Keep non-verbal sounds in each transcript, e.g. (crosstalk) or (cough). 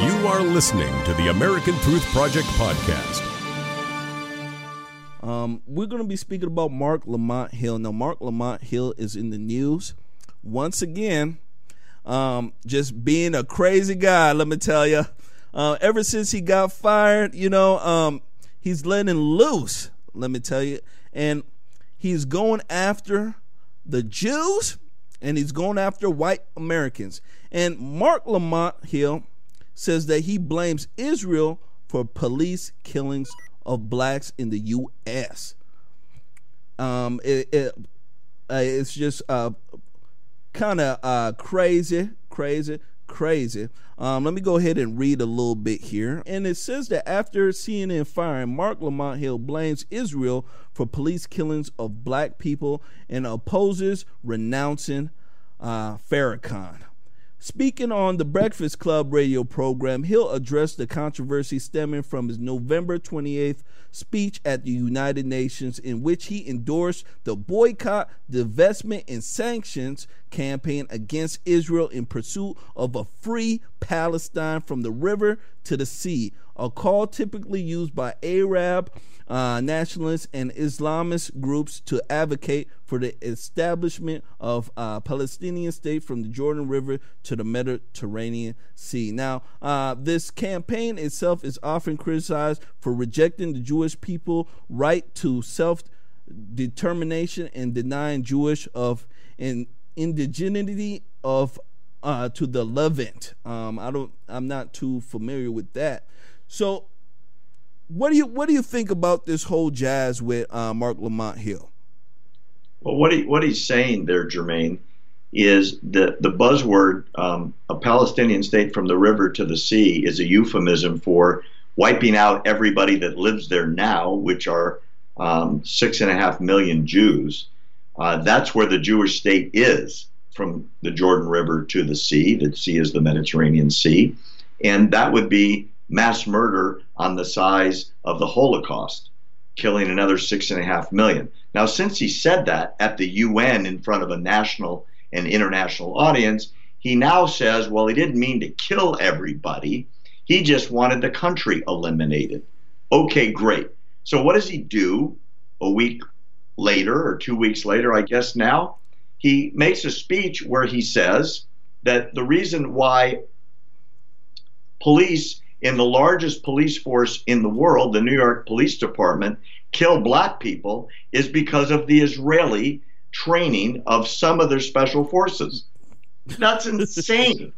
You are listening to the American Truth Project podcast. Um, we're going to be speaking about Marc Lamont Hill. Now, Marc Lamont Hill is in the news once again. Um, just being a crazy guy, let me tell you. Uh, ever since he got fired, you know, um, he's letting loose, let me tell you. And he's going after the Jews and he's going after white Americans. And Marc Lamont Hill says that he blames Israel for police killings of blacks in the U.S. Um, it, it uh, it's just uh, kind of uh, crazy, crazy, crazy. Um, let me go ahead and read a little bit here. And it says that after CNN firing, Marc Lamont Hill blames Israel for police killings of black people and opposes renouncing uh, Farrakhan. Speaking on the Breakfast Club radio program, he'll address the controversy stemming from his November 28th speech at the United Nations, in which he endorsed the boycott, divestment, and sanctions campaign against Israel in pursuit of a free Palestine from the river to the sea, a call typically used by Arab uh, nationalist and Islamist groups to advocate for the establishment of a Palestinian state from the Jordan River to the Mediterranean Sea. Now, uh, this campaign itself is often criticized for rejecting the Jewish people' right to self determination and denying Jewish of an indigeneity of uh, to the Levant. Um, I don't. I'm not too familiar with that. So what do you what do you think about this whole jazz with uh, Marc Lamont Hill? Well, what he what he's saying there, Jermaine, is that the buzzword um, "a Palestinian state from the river to the sea" is a euphemism for wiping out everybody that lives there now, which are um, six and a half million Jews. Uh, that's where the Jewish state is, from the Jordan River to the sea. The sea is the Mediterranean Sea, and that would be mass murder on the size of the Holocaust, killing another six and a half million. Now, since he said that at the UN in front of a national and international audience, he now says, well, he didn't mean to kill everybody. He just wanted the country eliminated. Okay, great. So, what does he do a week later or two weeks later, I guess now? He makes a speech where he says that the reason why police in the largest police force in the world, the New York Police Department, kill black people is because of the Israeli training of some of their special forces. That's insane.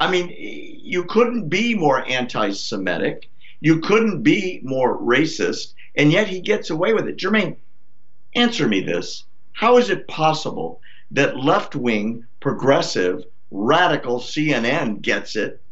I mean, you couldn't be more anti Semitic. You couldn't be more racist. And yet he gets away with it. Jermaine, answer me this. How is it possible that left wing, progressive, radical CNN gets it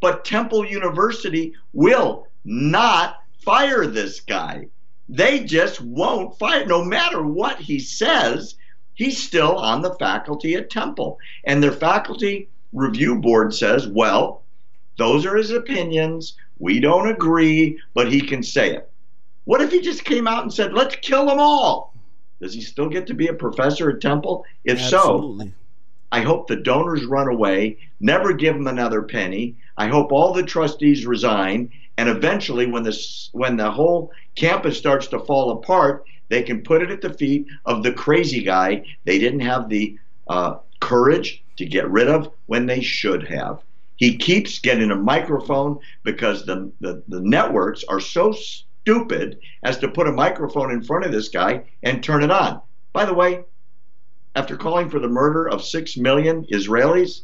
but Temple University will not fire this guy. They just won't fire. No matter what he says, he's still on the faculty at Temple. And their faculty review board says, well, those are his opinions. We don't agree, but he can say it. What if he just came out and said, let's kill them all? Does he still get to be a professor at Temple? If Absolutely. so, I hope the donors run away, never give them another penny. I hope all the trustees resign, and eventually, when this when the whole campus starts to fall apart, they can put it at the feet of the crazy guy they didn't have the uh, courage to get rid of when they should have. He keeps getting a microphone because the, the, the networks are so stupid as to put a microphone in front of this guy and turn it on. By the way, after calling for the murder of six million Israelis.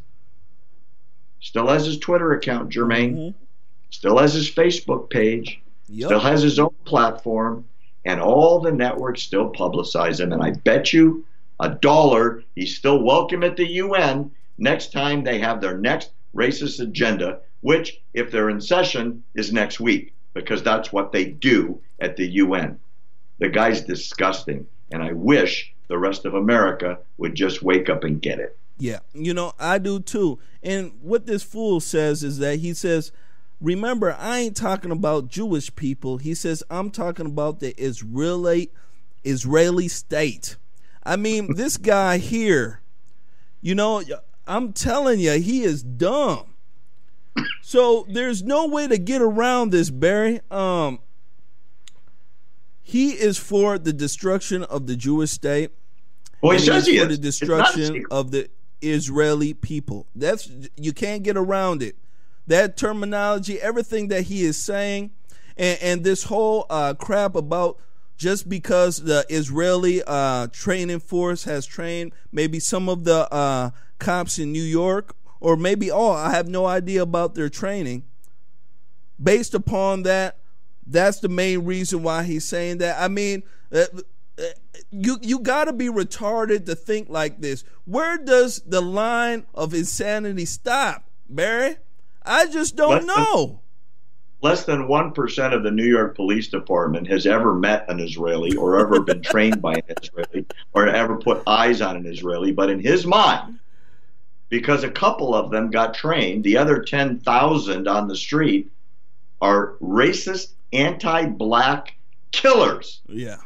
Still has his Twitter account, Jermaine. Mm-hmm. Still has his Facebook page. Yep. Still has his own platform. And all the networks still publicize him. And I bet you a dollar he's still welcome at the UN next time they have their next racist agenda, which, if they're in session, is next week, because that's what they do at the UN. The guy's disgusting. And I wish the rest of America would just wake up and get it. Yeah, you know, I do too. And what this fool says is that he says, remember, I ain't talking about Jewish people. He says, I'm talking about the Israeli Israeli state. I mean, (laughs) this guy here, you know, I'm telling you, he is dumb. So there's no way to get around this, Barry. Um, he is for the destruction of the Jewish state. Well, he says he for the It's not a destruction of the Israeli people. That's you can't get around it. That terminology, everything that he is saying, and, and this whole uh, crap about just because the Israeli uh, training force has trained maybe some of the uh, cops in New York, or maybe all, I have no idea about their training. Based upon that, that's the main reason why he's saying that. I mean, uh, uh, you you got to be retarded to think like this. Where does the line of insanity stop, Barry? I just don't Less than- know. Less than 1% of the New York Police Department has ever met an Israeli or ever been (laughs) trained by an Israeli or ever put eyes on an Israeli. But in his mind, because a couple of them got trained, the other 10,000 on the street are racist, anti black killers. Yeah,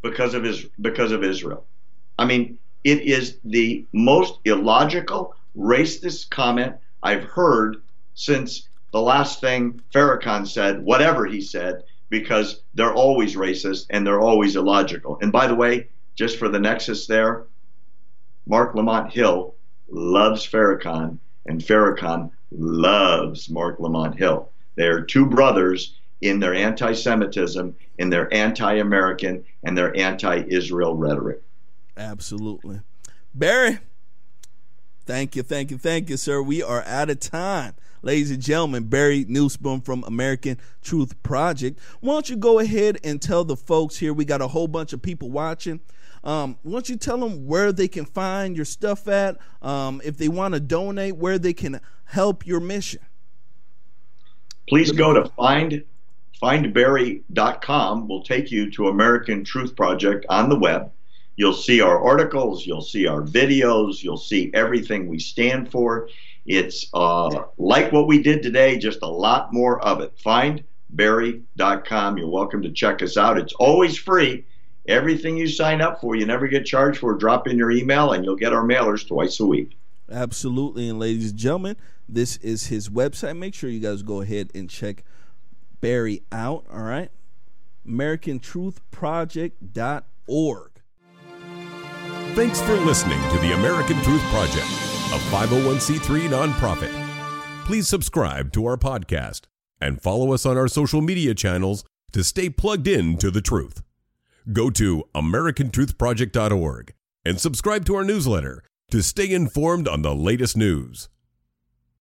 because of his because of Israel. I mean, it is the most illogical, racist comment I've heard since the last thing Farrakhan said, whatever he said, because they're always racist and they're always illogical. And by the way, just for the nexus there, Marc Lamont Hill loves Farrakhan, and Farrakhan loves Marc Lamont Hill. They're two brothers in their anti Semitism, in their anti American, and their anti Israel rhetoric. absolutely. Barry, thank you, thank you, thank you, sir. We are out of time. Ladies and gentlemen, Barry Nussbaum from American Truth Project. Why don't you go ahead and tell the folks here? We got a whole bunch of people watching. Um, don't you tell them where they can find your stuff at? Um, if they want to donate, where they can help your mission. Please go to find findbarry.com. Will take you to American Truth Project on the web. You'll see our articles, you'll see our videos, you'll see everything we stand for. It's uh, like what we did today, just a lot more of it. Findbarry.com. You're welcome to check us out. It's always free. Everything you sign up for, you never get charged for. Drop in your email, and you'll get our mailers twice a week. Absolutely. And ladies and gentlemen, this is his website. Make sure you guys go ahead and check Barry out. All right. AmericanTruthProject.org. Thanks for listening to the American Truth Project, a 501c3 nonprofit. Please subscribe to our podcast and follow us on our social media channels to stay plugged in to the truth. Go to americantruthproject.org and subscribe to our newsletter to stay informed on the latest news.